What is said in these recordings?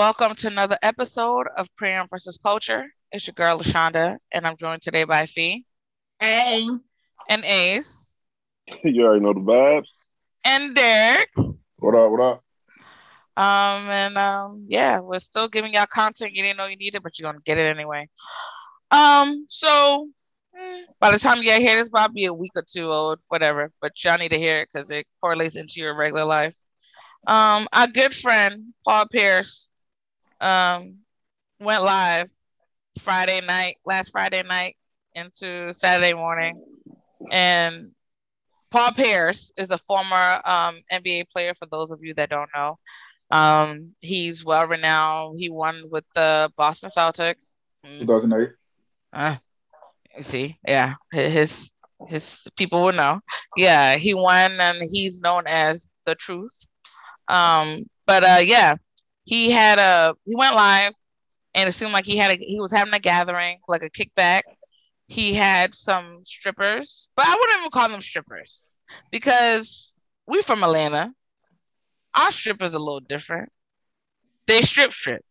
Welcome to another episode of Crayon versus Culture. It's your girl LaShonda, and I'm joined today by Fee Hey. and Ace you already know the vibes. and Derek. What up? What up? Um, and um, yeah, we're still giving y'all content you didn't know you needed, but you're gonna get it anyway. Um, so eh, by the time you get here, this might be a week or two old, whatever. But y'all need to hear it because it correlates into your regular life. Um, our good friend Paul Pierce, um, went live Friday night, last Friday night into Saturday morning, and Paul Pierce is a former um, NBA player. For those of you that don't know, um, he's well renowned. He won with the Boston Celtics. Mm, 2008. uh, you see, yeah, his his people will know. Yeah, he won, and he's known as the Truth. Um, but uh, yeah, he had a he went live, and it seemed like he had a he was having a gathering, like a kickback. He had some strippers, but I wouldn't even call them strippers because we from Atlanta. Our strippers a little different. They strip strip.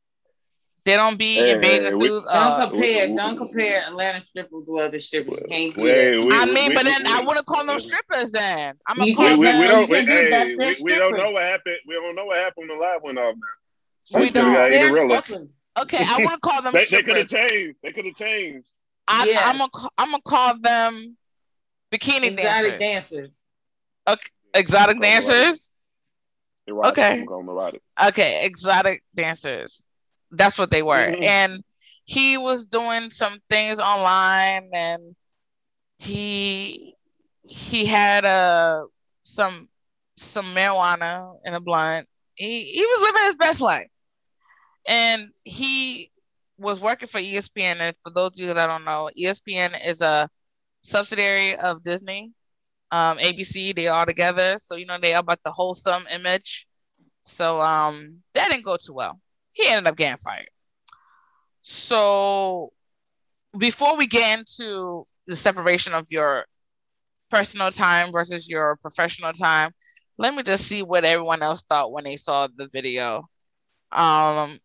They don't be Hey, in bathing hey, we- suits. Don't uh, compare, we- don't compare Atlanta strippers with other strippers. Can't do Wait, that. we- I mean, we- but then we- I wouldn't call them strippers. Then I'm gonna You call We, them. we don't. We, hey, we, we don't know what happened. We don't know what happened when the live went off. Now We don't. got They're Cinderella. Okay, I want to call them They, they could have changed. They could have changed. I, Yeah. I'm gonna I'm gonna call them bikini Exotic dancers. dancers. Exotic Oh, right. dancers. Erotic. Okay. I'm erotic. Okay, exotic dancers. That's what they were. Mhm. And he was doing some things online and he he had uh some some marijuana in a blunt. He he was living his best life. And he was working for ESPN. And for those of you that don't know, ESPN is a subsidiary of Disney. Um, ABC, they all together. So you know they are about the wholesome image. So um that didn't go too well. He ended up getting fired. So before we get into the separation of your personal time versus your professional time, let me just see what everyone else thought when they saw the video. Um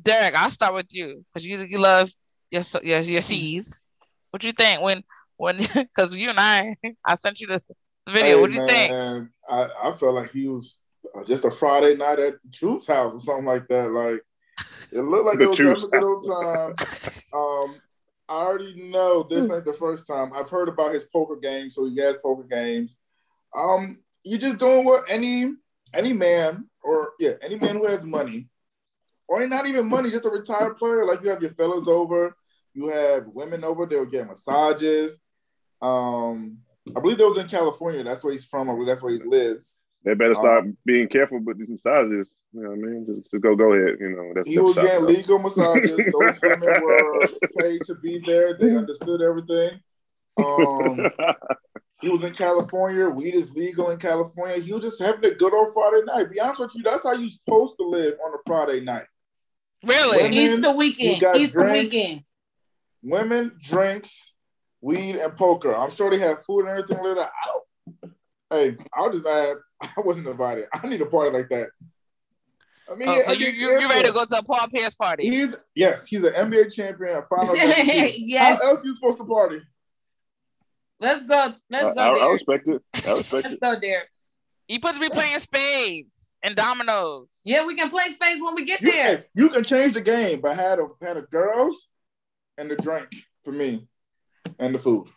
Derek, I'll start with you because you you love your your your C's. What you think when when because you and I I sent you the video. Hey, what do you think? I, I felt like he was uh, just a Friday night at the Truth's house or something like that. Like it looked like it was having a good old time. Um, I already know this ain't the first time. I've heard about his poker game, so he has poker games. Um, you're just doing what any any man or yeah, any man who has money, or not even money, just a retired player. Like you have your fellas over, you have women over, they'll get massages. Um, I believe that was in California. That's where he's from. I believe that's where he lives. They better start being careful with these massages. You know what I mean? Just, just go, go ahead. You know that's He was getting legal massages. Those women were paid to be there. They understood everything. Um, he was in California. Weed is legal in California. He was just having a good old Friday night. Be honest with you, that's how you're supposed to live on a Friday night. Really? Women, Easter weekend. got Easter drinks. weekend. Women, drinks, weed, and poker. I'm sure they have food and everything like that. I don't, hey, I was just mad. I wasn't invited. I need a party like that. I mean, Oh, so I you you you ready to go to a Paul Pierce party? He's yes, he's an NBA champion, a final MVP. yes. How else you supposed to party? Let's go. Let's I, go, I, I Derek. respect it. I respect Let's it. go, Derek. You supposed to be playing spades and dominoes. Yeah, we can play space when we get You, there. hey, you can change the game but had a had a girls and the drink for me and the food.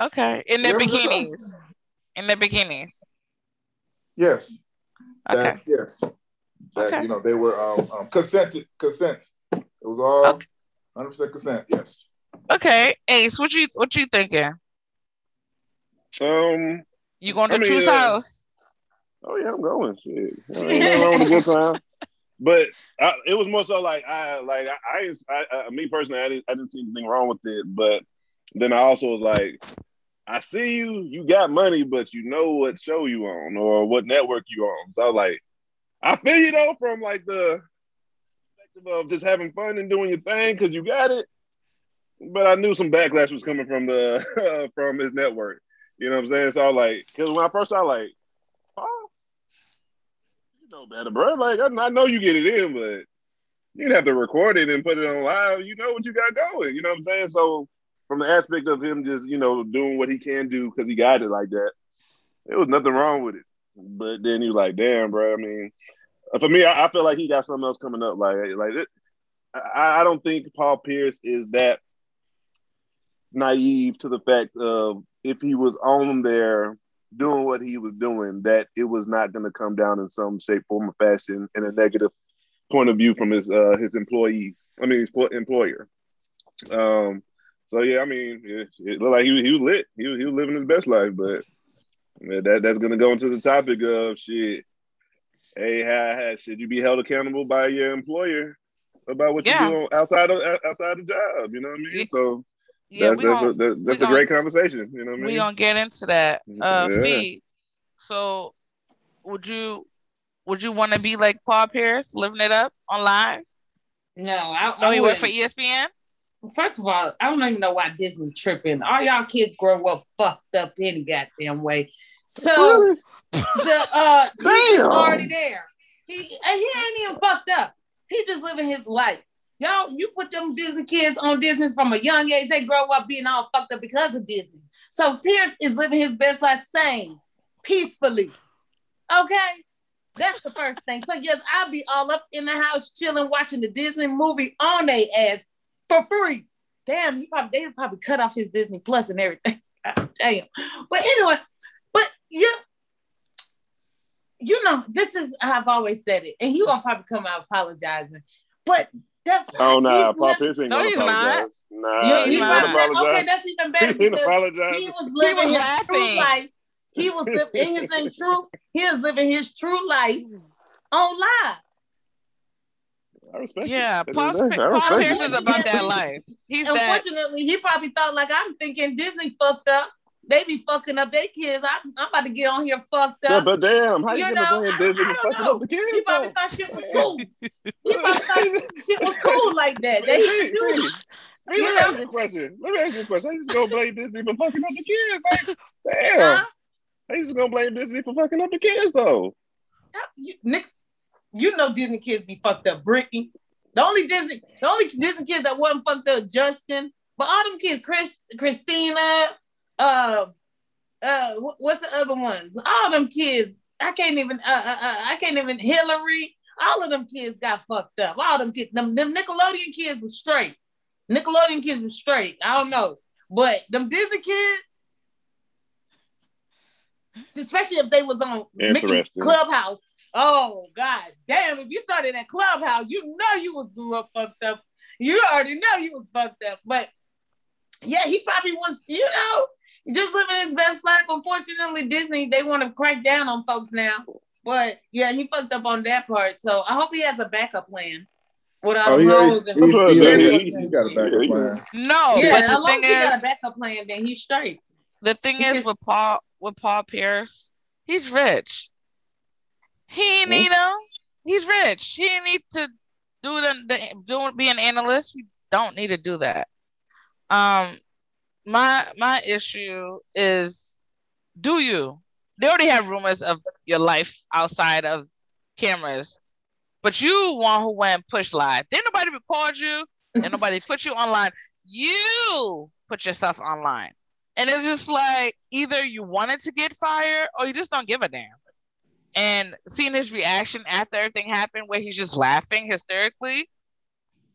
Okay. In their Where bikinis. In their bikinis. Yes. Okay. That- yes. that Okay. you know they were um, um consented consent. It was all Okay. 100 percent consent. Yes. Okay, Ace, what you what you thinking? Um. You going to I mean, Truth's uh, house? Oh yeah, I'm going. Shit, ain't nothing wrong with a good time. But I, it was more so like I like I, I, I me personally I didn't I didn't see anything wrong with it. But then I also was like, I see you, you got money, but you know what show you on or what network you on. So I was like, I feel you though from like the perspective of just having fun and doing your thing because you got it. But I knew some backlash was coming from the from his network. You know what I'm saying? So I was like, because when I first saw like, know better, bro. Like I, I know you get it in, but you didn't have to record it and put it on live. You know what you got going. You know what I'm saying? So from the aspect of him just you know doing what he can do because he got it like that, there was nothing wrong with it. But then you're like, damn, bro. I mean, uh, for me, I, I feel like he got something else coming up. Like, like it, I, I don't think Paul Pierce is that naive to the fact of if he was on there doing what he was doing, that it was not going to come down in some shape, form, or fashion in a negative point of view from his uh, his employees. I mean, his employer. Um. So yeah, I mean, it, it looked like he was, he was lit. He was, he was living his best life, but that that's going to go into the topic of shit. Hey, how, how, should you be held accountable by your employer about what Yeah. you do outside of outside the job? You know what I mean? So Yeah, that's we that's, gonna a, that, that's we a gonna- great conversation. You know what I we mean? gonna get into that. Uh, Yeah. Fee. So, would you would you want to be like Paul Pierce, living it up on live? No, I, No, I he worked for. ESPN. First of all, I don't even know why Disney's tripping. All y'all kids grow up fucked up any goddamn way. So the uh he's already there. He and he ain't even fucked up. He just living his life. Y'all, you put them Disney kids on Disney from a young age, they grow up being all fucked up because of Disney. So Pierce is living his best life sane, peacefully. Okay? That's the first thing. So yes, I'll be all up in the house chilling, watching the Disney movie on their ass for free. Damn, he probably they probably cut off his Disney Plus and everything. Damn. But anyway, but yeah, you know, this is I've always said it, and he gonna probably come out apologizing. But that's Oh no, he's nah, Paul living- Pierce ain't No, gonna he's not. apologize. Nah, You- he's he he not. ain't probably- apologize. okay, that's even He better ain't because apologize. he was living was his laughing. true life. He was living in his thing true. He is living his true life on live. I respect it. Yeah, At the Paul, end of the day, I Paul Pierce it. is about that life. He's that. Unfortunately, he probably thought like I'm thinking Disney fucked up. They be fucking up their kids. I'm, I'm about to get on here fucked Yeah, up. but damn, how you, You gonna know, blame I- Disney I for don't fucking know. up the kids? he probably though? thought shit was cool. He probably thought shit was cool like that. That he Hey, could do. hey, You let me ask you a question. Let me ask you a question. You just gonna blame Disney for fucking up the kids? Like, damn. Huh? You just gonna blame Disney for fucking up the kids though? You, Nick, you know Disney kids be fucked up. Brittany, the only Disney, the only Disney kids that wasn't fucked up, Justin. But all them kids, Chris, Christina, uh, uh, what's the other ones? All them kids, I can't even, uh, uh, uh, I can't even. Hillary, all of them kids got fucked up. All them kids, them, them Nickelodeon kids were straight. Nickelodeon kids were straight. I don't know, but them Disney kids. Especially if they was on Mickey Clubhouse. Oh God damn! If you started at Clubhouse, you know you was grew up fucked up. You already know you was fucked up. But yeah, he probably was, you know, just living his best life. Unfortunately, Disney, they want to crack down on folks now. But yeah, he fucked up on that part. So I hope he has a backup plan. With all Oh, the he, hoes already, he, he, he- he got a backup plan. No, yeah, but as the long thing as he got is, a backup plan, then he's straight. the thing is Because- with Paul with Paul Pierce, he's rich. He ain't Yeah. need him. He's rich. He ain't need to do the, the do be an analyst. He don't need to do that. Um, my my issue is, do you? They already have rumors of your life outside of cameras, but you one who went push live. Didn't nobody record you. Didn't nobody put you online. You put yourself online. And it's just like either you wanted to get fired or you just don't give a damn. And seeing his reaction after everything happened, where he's just laughing hysterically,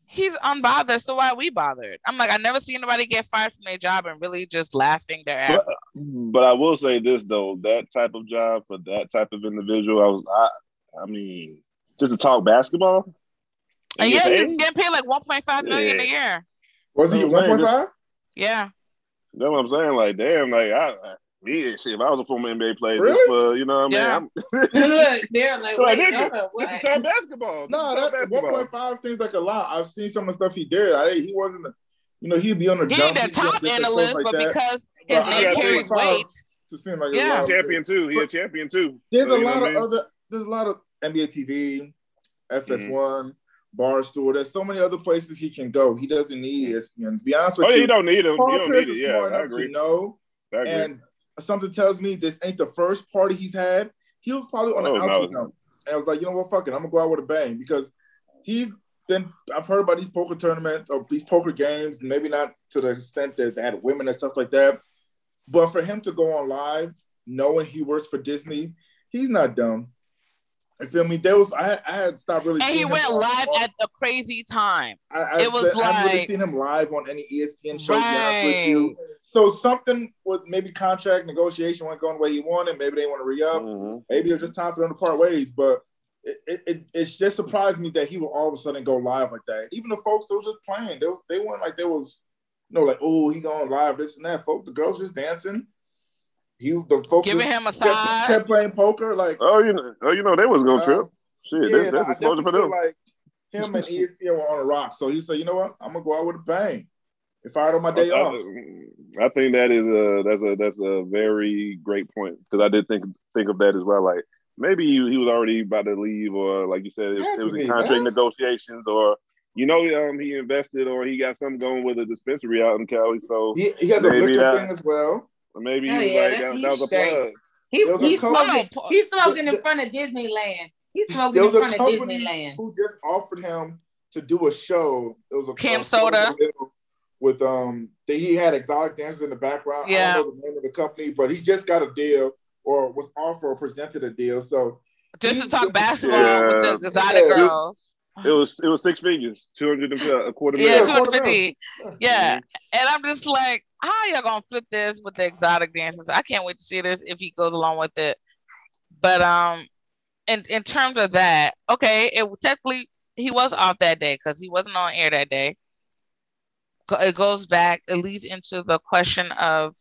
he's unbothered. So why are we bothered? I'm like, I never seen anybody get fired from their job and really just laughing their ass But, off. but I will say this though, that type of job for that type of individual, I was I I mean, just to talk basketball. Oh, and yeah, he's paid? getting paid like 1.5 million a year. Was he No, at man, 1.5? Yeah. That's what I'm saying. Like, damn, like I, I me, shit. If I was a former NBA player, Really? just for, you know what I mean? Yeah. I'm, Look, they're like, like, wait, nigga, hold this what? is talk basketball. This No, is that basketball. 1.5 seems like a lot. I've seen some of the stuff he did. I he wasn't, you know, he'd be on the He jump. ain't the he'd be on top analyst, like but that. because his But name carries weight. It seemed like Yeah. a He's a champion too. He a champion too. There's So, a lot of I mean? other. There's a lot of NBA TV, FS1, Mm-hmm. Barstool. There's so many other places he can go. He doesn't need ESPN. To be honest with Oh, yeah, you, you don't need him. Paul you don't Pierce need is it. Yeah, smart I enough to agree. know. I agree. And something tells me this ain't the first party he's had. He was probably on the Oh, outs with no. And I was like, you know what, fuck it. I'm gonna go out with a bang because he's been I've heard about these poker tournaments or these poker games, maybe not to the extent that they had women and stuff like that. But for him to go on live, knowing he works for Disney, he's not dumb. You feel me? There was I had, I had stopped really. And he went on- live on- at the crazy time. I, I, it was I haven't really like- seen him live on any ESPN show. To with Right. you. So something with maybe contract negotiation wasn't going the way he wanted. Maybe they want to re up. Mhm. Maybe it's just time for them to part ways. But it, it, it it's just surprised me that he would all of a sudden go live like that. Even the folks that was just playing, they was, they weren't like there was no like oh he going live this and that. Folks, the girls just dancing. He the folks Giving him a kept, side. kept playing poker like. Oh, you know, oh, you know they was gonna uh, trip. Shit, yeah, that's, that's I exposure for them. like him and ESPN were on a rock. So he said, you know what, I'm gonna go out with a bang. If I had on my day I, off. I, I think that is a that's a that's a very great point because I did think think of that as well. Like maybe he, he was already about to leave, or like you said, it, it to was in contract man. negotiations, or you know, um, he invested or he got something going with a dispensary out in Cali. So He, he has a liquor that- thing as well. Maybe he Oh, was yeah, like that- that, he's was a straight. plug. He, There was a he's couple- smoking. Hold He's smoking in front of Disneyland. He's smoking in front of Disneyland. who just offered him to do a show. It was a CamSoda. with um. That he had exotic dancers in the background. Yeah. I don't know the name of the company, but he just got a deal or was offered or presented a deal. So Just to talk doing- basketball with the exotic Yeah. girls. It was it was six figures, two hundred and a quarter Yeah, Yeah, 250. Yeah. And I'm just like, how y'all gonna flip this with the exotic dances? I can't wait to see this if he goes along with it. But um in in terms of that, okay, it technically he was off that day because he wasn't on air that day. It goes back, it leads into the question of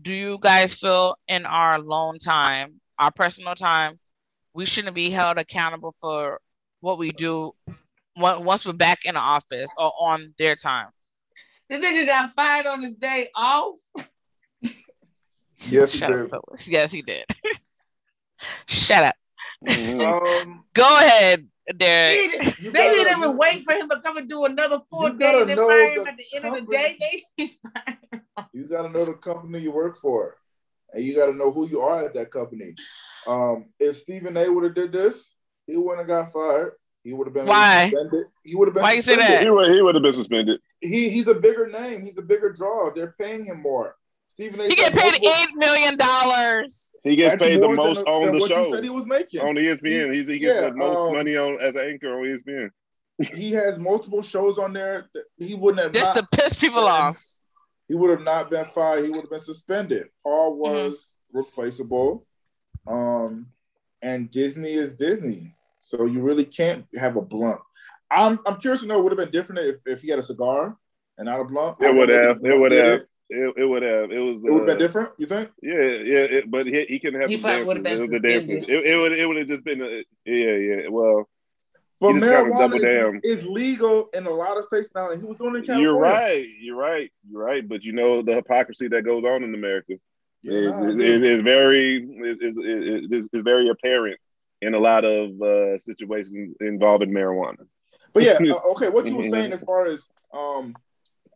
do you guys feel in our alone time, our personal time, we shouldn't be held accountable for what we do once we're back in the office or on their time? The nigga got fired on his day off. yes, he Shut did. up, Phyllis. Yes, he did. Shut up. Mhm. Um, Go ahead, They Derek. didn't they gotta- didn't even wait for him to come and do another four You day gotta and fire him at the end of the day. They you got to know the company you work for, and you got to know who you are at that company. Um, if Stephen A. would have did this, he wouldn't have got fired. He would have been Why? suspended. He would have been. Why you say suspended. that? he would he would have been suspended. He he's a bigger name. He's a bigger draw. They're paying him more. Stephen A. He get said paid eight million dollars. He gets That's paid the more than most than on the what show You said he was making. on ESPN. He, he gets Yeah, the most um, money on as an anchor on ESPN. he has multiple shows on there. that He wouldn't have. Just not, to piss people Yeah. off. he would have not been fired. He would have been suspended. Paul Mm-hmm. was replaceable. Um, and Disney is Disney. So you really can't have a blunt. I'm I'm curious to know would have been different if, if he had a cigar and not a blunt. It would have. It would have. It, It, it would have. It was. it would have been uh, different, you think? Yeah, yeah, it, but he, he can have He probably would've been It, the dances. suspended. It, it would. It would have just been. A, yeah, yeah. Well, But just gotta double marijuana down. is, is legal in a lot of states now, and he was doing it in California. you're right. You're right. You're right. But you know the hypocrisy that goes on in America Yeah, is, nah, is, is, is very is, is, is, is, is very apparent in a lot of uh, situations involving marijuana. But yeah, uh, okay. What you were Mhm. saying as far as um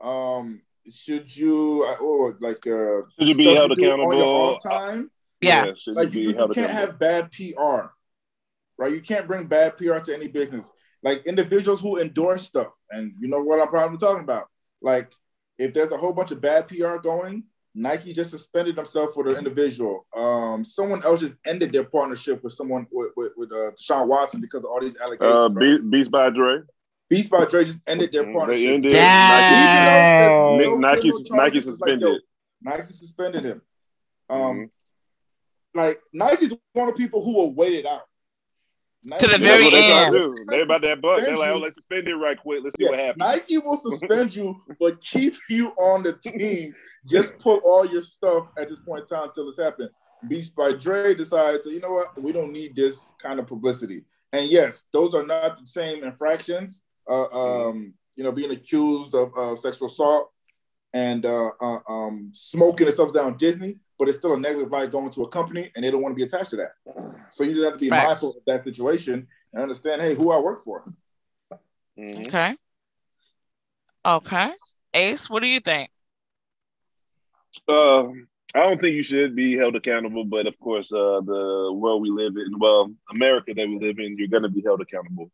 um should you uh, oh like uh Should you be stuff held do on your accountable? off time? Yeah. should Like you you, you can't have bad PR, right? You can't bring bad PR to any business. Like individuals who endorse stuff, and you know what I'm probably talking about. Like if there's a whole bunch of bad PR going, Nike just suspended themselves for the individual. Um, someone else just ended their partnership with someone with with, with uh, Deshaun Watson because of all these allegations. Uh, right? Be- Beats by Dre. Beats by Dre just ended their Mhm, partnership. They ended. Damn. Nike, no Nike, criminal Nike charges, it's like, suspended. Nike suspended him. Um, Mhm. like Nike's one of the people who will wait it out. To the Nike- very That's they trying end. to. They about that buck. They're like, oh, let's suspend it right quick. Let's see Yeah, what happens. Nike will suspend you, but keep you on the team. Just put all your stuff at this point in time until it's happened. Beats by Dre decides, you know what, we don't need this kind of publicity. And yes, those are not the same infractions. Uh, um, you know, being accused of uh, sexual assault and uh, uh, um, smoking and stuff down Disney, but it's still a negative vibe going to a company, and they don't want to be attached to that. So you just have to be Facts. mindful of that situation and understand, hey, who I work for. Mhm. Okay. Okay. Ace, what do you think? Uh, I don't think you should be held accountable, but of course, uh, the world we live in, well, America that we live in, you're going to be held accountable.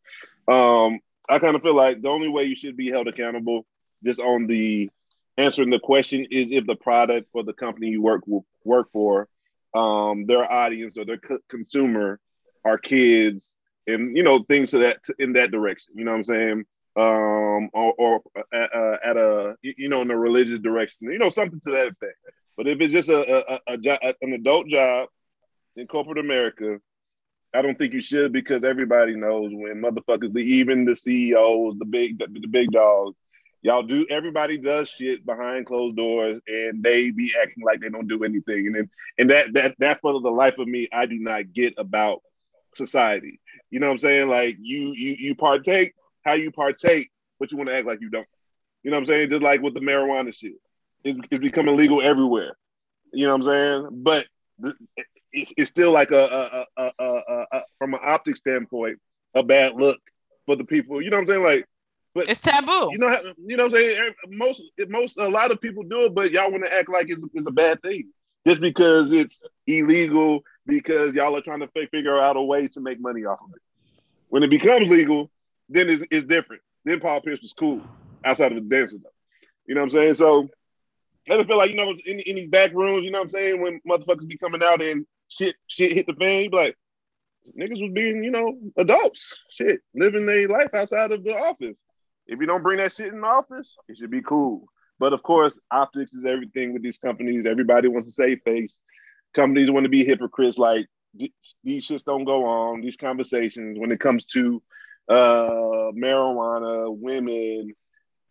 Um, I kind of feel like the only way you should be held accountable, just on the answering the question, is if the product or the company you work work for, um, their audience or their co- consumer are kids, and you know things to that in that direction. You know what I'm saying? Um, or, or at, uh, at a you know in a religious direction, you know something to that effect. But if it's just a, a, a, job, an adult job in corporate America, I don't think you should because everybody knows when motherfuckers, the, even the CEOs, the big the, the big dogs, y'all do. Everybody does shit behind closed doors, and they be acting like they don't do anything. And then, and that that that for the life of me, I do not get about society. You know what I'm saying? Like you you you partake how you partake, but you want to act like you don't. You know what I'm saying? Just like with the marijuana shit, it's, it's becoming legal everywhere. You know what I'm saying? But it's, it's still like a, a, a, a, a, a from an optic standpoint, a bad look for the people. You know what I'm saying? Like, but It's taboo. you know, you know what I'm saying? Most, most, a lot of people do it, but y'all want to act like it's, it's a bad thing just because it's illegal because y'all are trying to fi- figure out a way to make money off of it. When it becomes legal, then it's, it's different. Then Paul Pierce was cool outside of the dancing, though. You know what I'm saying? So I just feel like you know in, in these back rooms, you know what I'm saying, when motherfuckers be coming out and shit, shit hit the fan, you be like, niggas was being, you know, adults, shit, living their life outside of the office. If you don't bring that shit in the office, it should be cool. But of course, optics is everything with these companies. Everybody wants to save face. Companies want to be hypocrites. Like these shits don't go on. These conversations when it comes to uh, marijuana, women,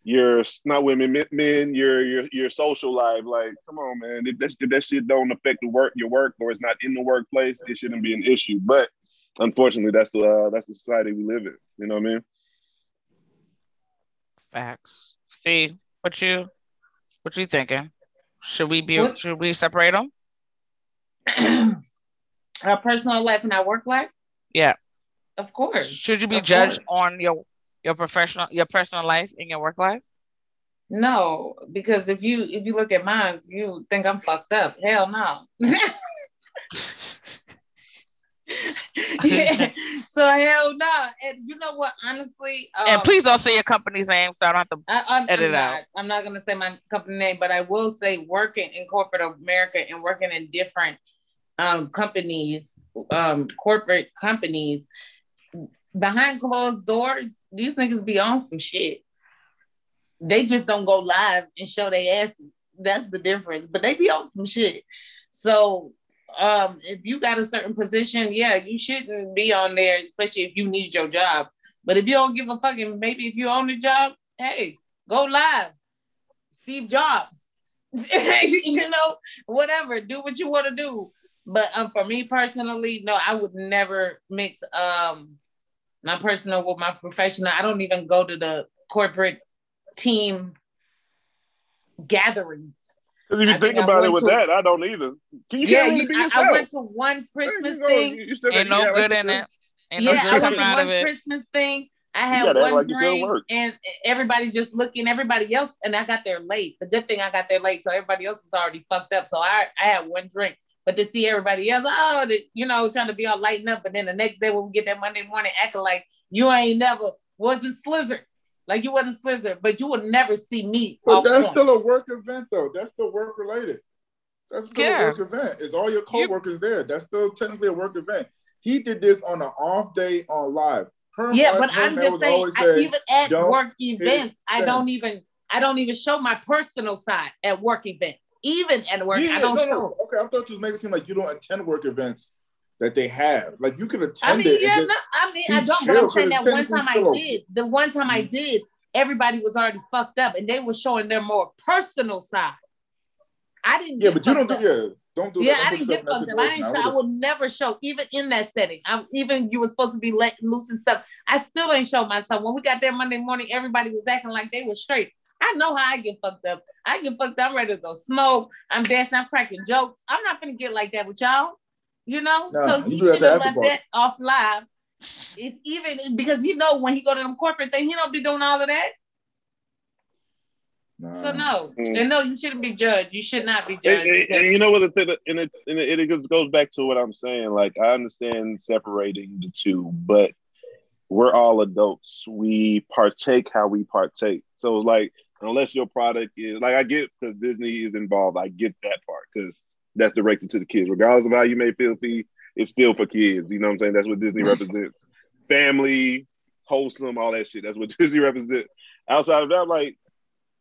your not women, men, your your your social life. Like, come on, man. If that, if that shit don't affect the work, your work, or it's not in the workplace, it shouldn't be an issue. But unfortunately, that's the uh, that's the society we live in. You know what I mean? Facts. See, what you, what you thinking? Should we be? What- Should we separate them? our personal life and our work life? Yeah. Of course. Should you be Of judged course. on your your professional your personal life and your work life? No, because if you if you look at mine, you think I'm fucked up. Hell no. yeah. So hell no. And you know what? Honestly, um, and please don't say your company's name, so I don't have to. I, I'm, edit I'm out. not. I'm not gonna say my company name, but I will say working in corporate America and working in different um, companies, um, corporate companies, behind closed doors, these niggas be on some shit. They just don't go live and show their asses. That's the difference. But they be on some shit. So um, if you got a certain position, yeah, you shouldn't be on there, especially if you need your job. But if you don't give a fucking, maybe if you own the job, hey, go live. Steve Jobs. you know, whatever. Do what you want to do. But um, for me personally, no, I would never mix um my personal with my professional. I don't even go to the corporate team gatherings. Because if you I think think about it with to- that, I don't either. Can you yeah, can't really you, be I, yourself? I went to one Christmas You know, thing. you still Ain't no good like in it. Ain't no yeah, I went to one it. Christmas thing. I You had one like drink, and everybody just looking. Everybody else, and I got there late. The good thing I got there late, so everybody else was already fucked up. So I, I had one drink. But to see everybody else, oh, the, you know, trying to be all lighten up, but then the next day when we get that Monday morning, acting like you ain't never wasn't Slizzer, like you wasn't Slizzer, but you would never see me. But that's point. still a work event, though. That's still work related. That's still Yeah. a work event. It's all your coworkers there. That's still technically a work event. He did this on an off day on live. Herm, yeah, but I'm just saying, I, even at work events, I sense. don't even, I don't even show my personal side at work events. Even at work, yeah, I don't no, show. no. Okay, I thought you was making it seem like you don't attend work events. That they have. Like you could I attend mean, it. yeah, no, I mean, I don't. But I'm saying that one time I did. The one time I mm-hmm. did, everybody was already fucked up, and they were showing their more personal side. I didn't. yeah, get but you don't do up. yeah. Don't do Yeah, that. I didn't get fucked up. I ain't. Show, I will never show, even in that setting. I'm even you were supposed to be letting loose and stuff. I still ain't show myself. When we got there Monday morning, everybody was acting like they were straight. I know how I get fucked up. I get fucked up. I'm ready to go smoke. I'm dancing. I'm cracking jokes. I'm not gonna get like that with y'all. You know. No, so he should have the left after that off live. If even because you know when he go to them corporate thing, he don't be doing all of that. Nah. So no, Mm. and no, you shouldn't be judged. You should not be judged. and- because- and you know what the thing, and it, and it, it goes back to what I'm saying. Like I understand separating the two, but we're all adults. We partake how we partake. So like, unless your product is like, I get because Disney is involved. I get that part because that's directed to the kids, regardless of how you may feel. Fee, it's still for kids. You know what I'm saying? That's what Disney represents. Family, wholesome, all that shit. That's what Disney represents. Outside of that, like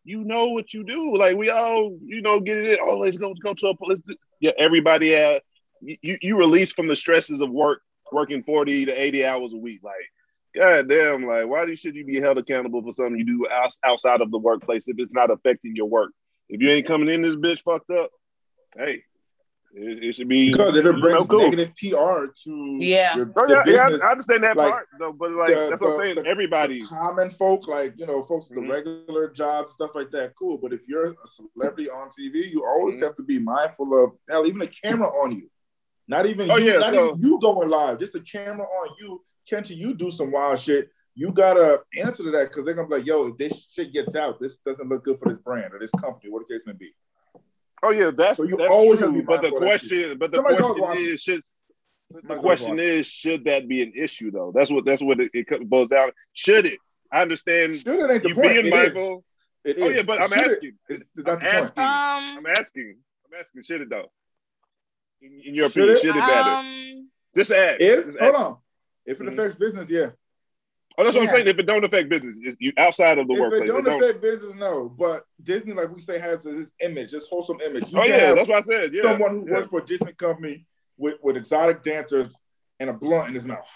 you know what you do. Like we all, you know, get it. Oh, let's go go to a let's do- yeah. Everybody, uh, you you release from the stresses of work, working forty to eighty hours a week. Like, god damn, like why do should you be held accountable for something you do outs- outside of the workplace if it's not affecting your work? If you ain't coming in this bitch fucked up, hey, it, it should be Because if it know, brings cool. negative PR to Yeah. your, Oh, the yeah, yeah, I understand that like, part though, but like the- that's what I'm saying. the- Everybody, the common folk, like you know, folks with Mhm. the regular jobs, stuff like that, cool. But if you're a celebrity on TV, you always Mhm. have to be mindful of hell, even the camera on you. Not even Oh, you, yeah, not so- even you going live, just the camera on you. Can't you do some wild shit? You gotta answer to that because they're gonna be like, yo, if this shit gets out, this doesn't look good for this brand or this company, what the case may be. Oh yeah, that's So you that's always true. be But the mindful shit. question, but the Somebody's always question is, should the question always is, should that be an issue though? That's what that's what it, it boils down. Should it? I understand Should it ain't the you point. being It is. mindful. It Oh is. yeah, but I'm Should asking. It's, it's I'm the asking. Um, I'm asking. I'm asking. Should it though? In, in your Should opinion, it? should it matter? um, Just ask. If Just hold on, if it Mhm. affects business, yeah. Oh, that's what Yeah. I'm saying. If it don't affect business, it's you outside of the If workplace. it don't it don't- affect business, no. But Disney, like we say, has this image, this wholesome image. You oh yeah, that's what I said. Yeah, someone who yeah. works for a Disney company with, with exotic dancers and a blunt in his mouth.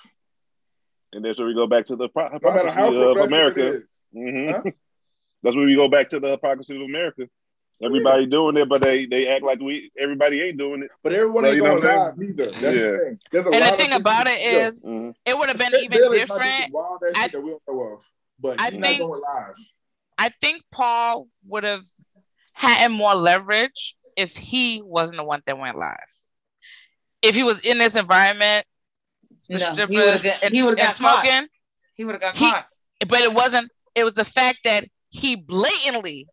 And that's where we go back to the pro- No matter how hypocrisy of America. it is. Mhm. Huh? That's where we go back to the hypocrisy of America. Everybody doing it, but they they act like we everybody ain't doing it. But everyone So, ain't you going live neither. That's Yeah. the thing. And the thing about it is, it can do. is, Mhm. it would have been Skip even Bayless might do some different. Wild ass I- that we don't know of, but I he's not think- going live. I think Paul would have had more leverage if he wasn't the one that went live. If he was in this environment, the No, strippers would've and, he would've and got caught. smoking, He would have got He- caught. but it wasn't. It was the fact that he blatantly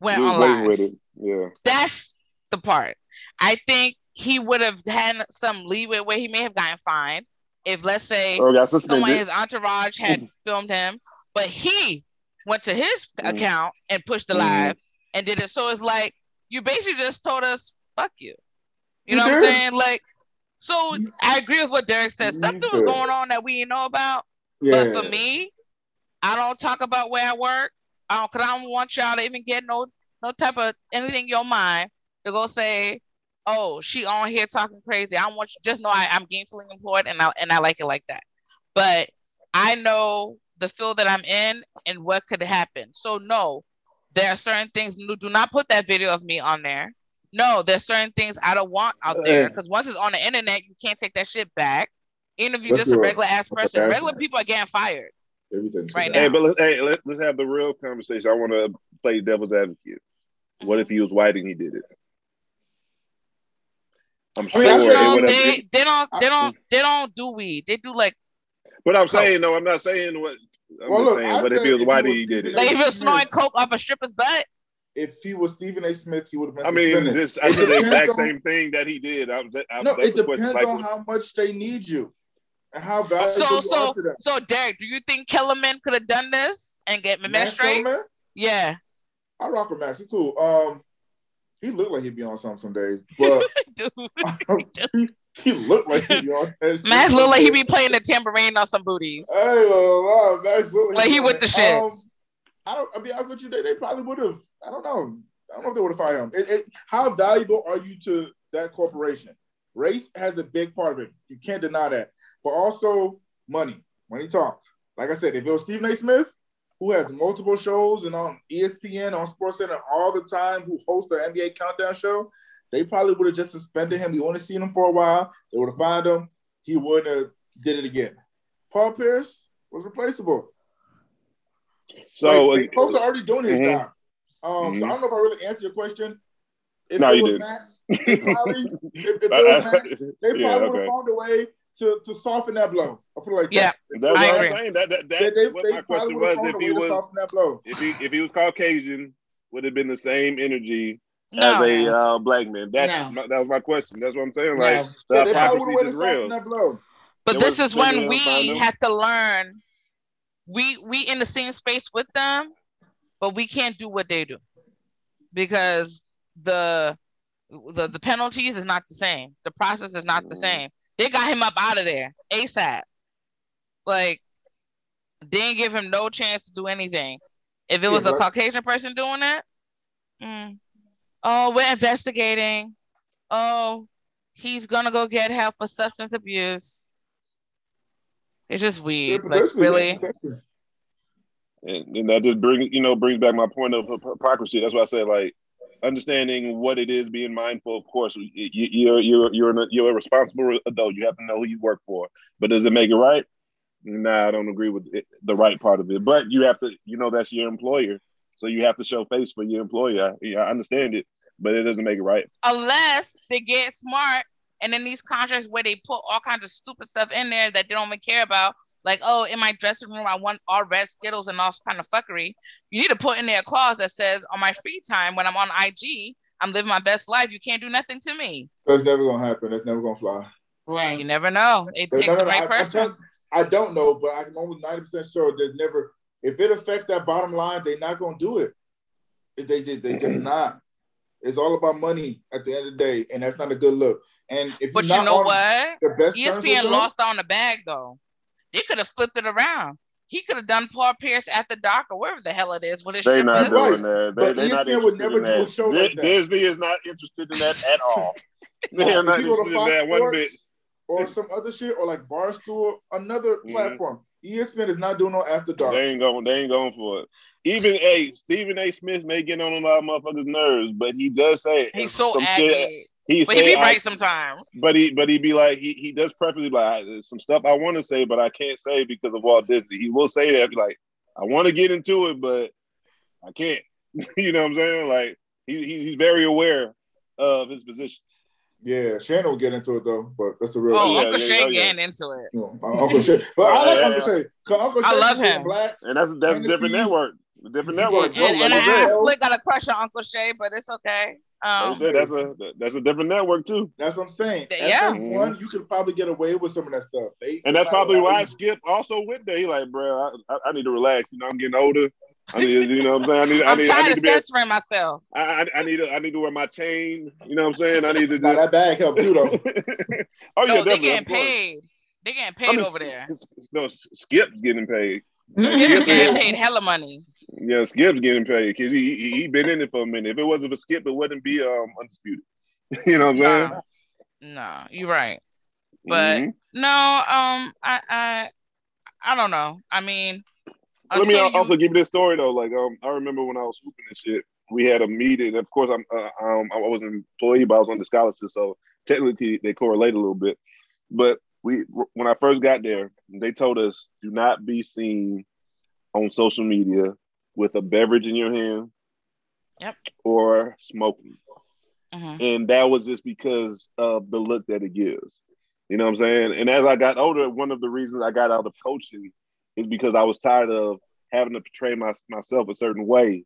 went He was on live. with it. Yeah. That's the part. I think he would have had some leeway where he may have gotten fined if, let's say, someone his entourage had filmed him, but he went to his Mhm. account and pushed the Mhm. live and did it. So it's like you basically just told us, "Fuck you." You You know what I'm saying? Like, so I agree with what Derek said. Something was going on that we didn't know about. Yeah. But for me, I don't talk about where I work. I don't, cause I don't want y'all to even get no no type of anything in your mind to go say, "Oh, she on here talking crazy." I don't want you just know I, I'm gainfully employed and I and I like it like that. But I know the field that I'm in and what could happen. So no, there are certain things. Do not put that video of me on there. No, there's certain things I don't want out there because once it's on the internet, you can't take that shit back. Even if you're Let's just a regular ass person, regular people are getting fired. Everything. Right Hey, but let's hey, let's let's have the real conversation. I want to play devil's advocate. What if he was white and he did it? I'm I sure I But you said it know, would they, they don't they don't mm. they don't do weed. They do like But I'm Coke. saying oh. no. I'm not saying what. I'm Well, just look, saying. I But if he was white he and he did it, Stephen like if A. you're snorting coke off a stripper's butt. If he was Stephen A. Smith, he would have been I mean, this I It said the exact on- same thing that he did. I was, I, No, it the question. depends Like, on how much they need you and how valuable So so are to them. so Derek, do you think Kellerman could have done this and get me Max straight? Kellerman, Yeah. I rock with Max. He's cool. Um, he looked like he'd be on something some days, but Dude. he, he looked like he'd be on. Max shit look like he some be playing the tambourine on some booties. Hey, uh, wow, Max looked Like he with the shit. Um, I don't. I'll be honest with you. They, they probably would have. I don't know. I don't know if they would have fired him. It, it, how valuable are you to that corporation? race has a big part of it. You can't deny that. But also money. Money talks. Like I said, if it was Stephen A. Smith, who has multiple shows and on ESPN, on SportsCenter all the time, who hosts the NBA Countdown show, they probably would have just suspended him. We only seen him for a while. They would have fined him. He wouldn't have did it again. Paul Pierce was replaceable. So like, the folks are already doing his Mhm. job. Um, So Mhm. I don't know if I really answered your question. If No, it you was didn't. Max, they probably, if, if it was Max, they probably yeah, would have okay. found a way to, to soften that blow. I'll put it like Yeah, that. That's I what agree. I'm saying. That, that, They, that's they, what they my question was. If he was that blow. if he if he was Caucasian, would have been the same energy No. as a uh, black man. That's No. that was my question. That's what I'm saying. No. Like Yeah, the they probably would have is softened real. that blow. But They this is when we they'll find him. have to learn. We we in the same space with them, but we can't do what they do because the the the penalties is not the same. The process is not the same. They got him up out of there ASAP. Like they didn't give him no chance to do anything. If it Yeah, was a but- Caucasian person doing that, mm, oh, we're investigating. Oh, he's gonna go get help for substance abuse. It's just Yeah, weird. Like really, and, and that just bring you know brings back my point of hypocrisy. That's why I said like understanding what it is, being mindful. Of course, you, you're you're you're an, you're a responsible adult. You have to know who you work for. But does it make it right? Nah, I don't agree with it, the right part of it. But you have to, you know, that's your employer, so you have to show face for your employer. Yeah, I understand it, but it doesn't make it right. unless they get smart and in these contracts where they put all kinds of stupid stuff in there that they don't even care about, like oh, in my dressing room I want all red Skittles and all kind of fuckery. You need to put in there a clause that says on my free time when I'm on IG, I'm living my best life. You can't do nothing to me. That's never gonna happen. That's never gonna fly. Right. You never know. It No, takes the right I, I, person. tell- I don't know, but I'm almost ninety percent sure there's never. If it affects that bottom line, they're not gonna do it. They just they just not. It's all about money at the end of the day, and that's not a good look. And if but you're you know on what? the best terms with ESPN them- lost on the bag though. They could have flipped it around. He could have done Paul Pierce at the dock or wherever the hell it is with They're not strippers. Right. doing that. They, But they're not ESPN would interested never do a show Di- like that. Disney is not interested in that at all. they are not you interested in that one bit. Or some other shit, or like Barstool, another Mhm. platform. ESPN is not doing no after dark. They ain't going. They ain't going for it. Even a Stephen A. Smith may get on a lot of motherfuckers' nerves, but he does say He's so some shit- agitated. He But he say, be I- right sometimes. but he but he'd be like he he does preferably like there's some stuff I want to say, but I can't say because of Walt Disney. He will say that be like I want to get into it, but I can't. you know what I'm saying? Like he, he he's very aware of his position. Yeah, Shannon will get into it though, but that's the real. Oh, yeah, Uncle yeah, Shane oh, yeah. getting into it. you know, Uncle Shay. But I like Yeah, Uncle Shay. 'Cause Uncle I Shay love him. Blacks. And that's that's a different network. A different network. get- bro. And, and I I said, have Slick got a crush on Uncle Shay, but it's okay. Like Um, said, that's a that's a different network too. That's what I'm saying. Yeah. FS1, you could probably get away with some of that stuff. They, And that's probably why you- Skip also went there. He like, bro, I, I, I need to relax. You know, I'm getting older. I need, to- you know, what I'm saying, I need, I I'm need, I need to be. censoring myself. I, I, I need to, I need to wear my chain. You know what I'm saying? I need to Now just. that bag helped too, though. oh yeah, no, they definitely. getting paid. They getting I paid mean, over there. S- S- No, S- Skip's getting paid. Skip's getting is- paid hella money. Yeah, Skip's getting paid because he, he he been in it for a minute. If it wasn't for Skip, it wouldn't be um undisputed. you know what I'm saying? Nah, nah, you're right. But Mhm. no, um, I, I, I don't know. I mean, Let me you- also give you this story though. Like, um, I remember when I was swooping and shit, we had a meeting. Of course, I'm uh, um, I was an employee, but I was on the scholarship, so technically they correlate a little bit. But we, when I first got there, they told us do not be seen on social media with a beverage in your hand, Yep. or smoking, Mhm. and that was just because of the look that it gives. You know what I'm saying? And as I got older, one of the reasons I got out of coaching is because I was tired of having to portray my, myself a certain way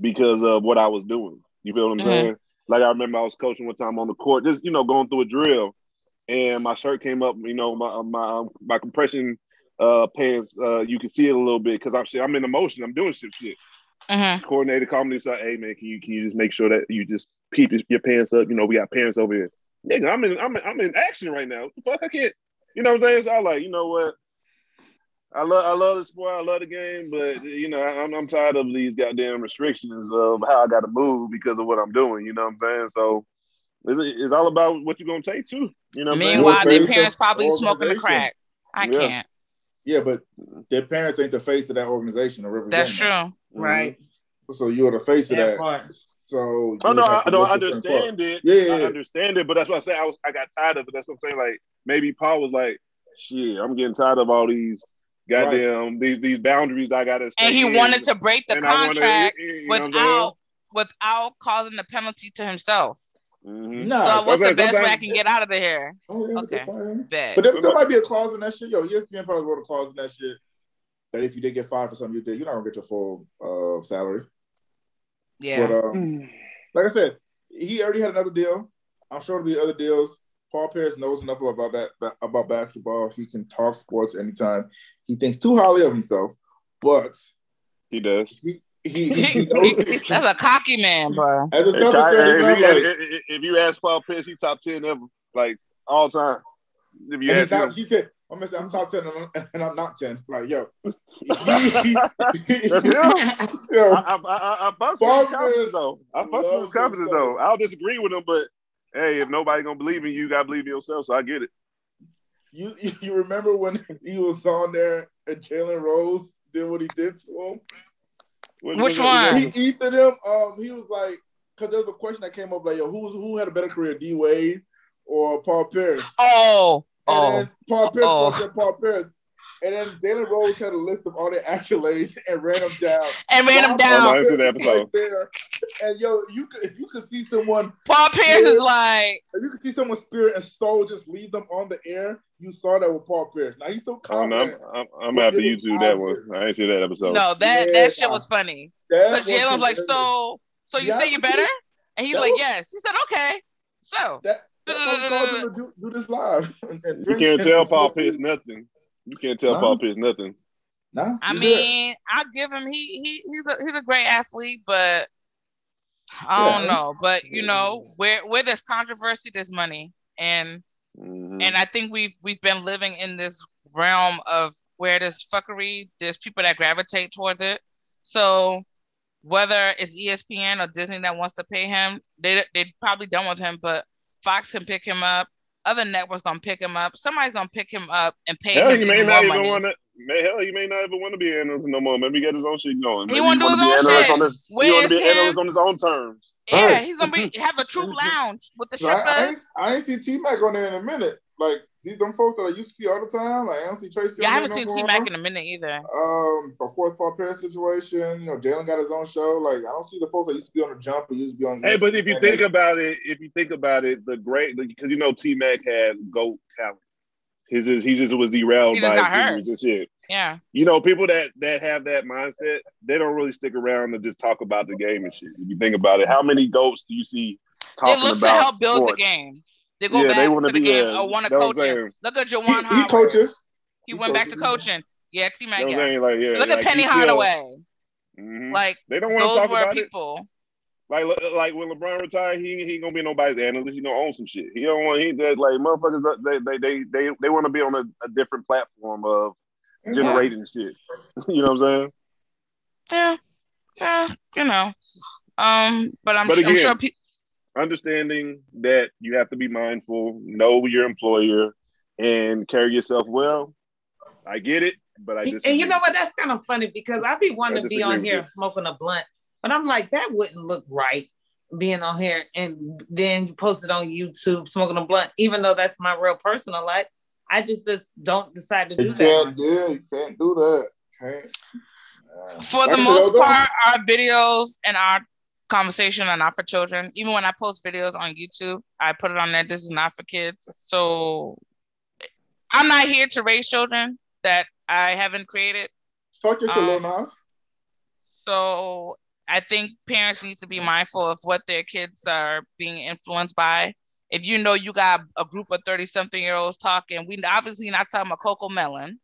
because of what I was doing. You feel what I'm Mhm. saying? Like I remember I was coaching one time on the court, just you know, going through a drill, and my shirt came up. You know, my my my compression uh, pants. Uh, you can see it a little bit because I'm shit. I'm in emotion. I'm doing shit. Shit. Mhm. Coordinator called me and said, "Hey man, can you can you just make sure that you just keep your, your pants up? You know, we got parents over here. Nigga, I'm in I'm in, I'm in action right now. Fuck, I can't. You know what I'm saying? So I like, you know what? I love I love the sport. I love the game, but you know I'm I'm tired of these goddamn restrictions of how I got to move because of what I'm doing. You know what I'm saying? So It's, it's all about what you're gonna take too. You know. what I'm saying? Meanwhile, their parents probably smoking the crack. I Yeah. can't. Yeah, but their parents ain't the face of that organization or representing That's true. them. Right. So you're the face of That that. part. So Oh no, I, to no, look I at certain parts. understand it. Yeah, yeah, I understand it, but that's why I say I was I got tired of it. That's what I'm saying. Like maybe Paul was like, "Shit, I'm getting tired of all these goddamn these these boundaries I gotta." Stay And he in, wanted to break the and I wanna- contract you know what I'm saying? without without causing the penalty to himself. Mhm. Nah, so what's the best way I can get out of the here? oh, yeah, Okay. Bet. But there, there might be a clause in that shit. Yo, ESPN probably wrote a clause in that shit that if you did get fired for something you did, you're not gonna get your full uh, salary. yeah. But um, like I said, he already had another deal. I'm sure there'll be other deals. Paul Pierce knows enough about that about basketball. He can talk sports anytime. He thinks too highly of himself, but He does. he he, he knows That's a cocky man, bro. as a Hey, Celtics Ty- fan, if, not you, like- if- if you ask Paul Pierce, he top ten ever, like all time. If you and ask not, him, he said, I'm say I'm top ten and I'm, and I'm not ten. Like yo, That's him. yo, I, I, I, I fucks with Paul his confidence though. I fucks with his loves confidence himself. though. I'll disagree with him, but hey, if nobody gonna believe in you, you gotta believe in yourself. So I get it. you you remember when he was on there and Jalen Rose did what he did to him? What- Which one? He eated him. Um, he was like, because there was a question that came up like, yo, who was who had a better career, D Wade or Paul Pierce? Oh, And oh, then Paul Pierce Oh. said Paul Pierce. And then Jalen Rose had a list of all their accolades and ran them down. and ran them down. Oh, I the episode. there. And yo, you could, if you could see someone, Paul Pierce is like, if you could see someone's spirit and soul just leave them on the air, you saw that with Paul Pierce. Now he's still no, I'm, confident. I'm, I'm gonna have to It was YouTube that one. obvious. I ain't see that episode. no, that Yeah. that shit was funny. That Because Jalen was like, so, so you Yeah, say you're better? And he's like, was- yes. He said, okay. So, That, that's why we called him to do, do this live. And, and you can't tell Paul Pierce nothing. You can't tell Nah. Paul Pierce nothing. Nah, I he's mean, I'll give him. He he he's a he's a great athlete, but I don't Yeah. know. But you know, where where there's controversy, there's money, and Mhm. and I think we've we've been living in this realm of where there's fuckery, there's people that gravitate towards it. So whether it's ESPN or Disney that wants to pay him, they they probably done with him, but Fox can pick him up. Other networks gonna pick him up. Somebody's gonna pick him up and pay Hell, him he may not more even money. want to. May hell, he may not even want to be an analyst no more. Maybe he got his own shit going. He Maybe wanna do wanna his be own analyst shit. On this, he Where's want to be him? analyst on his own terms. Yeah, Right. he's gonna be have a truth lounge with the So I, I, ain't, I ain't see T Mac on there in a minute. Like these them folks that I used to see all the time. Like I don't see Tracy. Yeah, I haven't there seen T Mac in a minute either. Um, of course, Paul Pierce situation. You know, Jalen got his own show. Like I don't see the folks that used to be on the jump or used to be on. Hey, but if you think about it, if you think about it, the great because you know T Mac had goat talent. His is he just was derailed He by just got hurt. injuries and shit. Yeah, You know, people that that have that mindset, they don't really stick around to just talk about the game and shit. If you think about it, how many goats do you see they talking look to about help build sports? the game. They go Yeah, back they to wanna the be, game uh, or want to coach him. Look at he, Juwan he Howard. coaches. He he went back to coaching. Yeah, T Mac. You know Yeah. Like, yeah, Look like, at Penny he still- Hardaway. Mhm. Like they don't want to talk were about it. people. Like, like when LeBron retired, he he gonna be nobody's analyst. He gonna own some shit. He don't want he that like motherfuckers. They they they they, they want to be on a, a different platform of generating shit. you know what I'm saying? Yeah, yeah, you know. Um, but I'm, But I'm sure. Pe- Understanding that you have to be mindful, know your employer, and carry yourself well. I get it, but I just And you know what? That's kind of funny because I'd be wanting I to be on here smoking a blunt, but I'm like, that wouldn't look right being on here and then you post it on YouTube smoking a blunt, even though that's my real personal life. I just just don't decide to do You that. can't do. You can't do that. Can't. Yeah. for the most part, our videos and our conversation are not for children. Even when I post videos on YouTube, I put it on there. This is not for kids. So I'm not here to raise children that I haven't created. Talk your Um. So I think parents need to be mindful of what their kids are being influenced by. If you know you got a group of 30 something year olds talking, we obviously not talking about CoComelon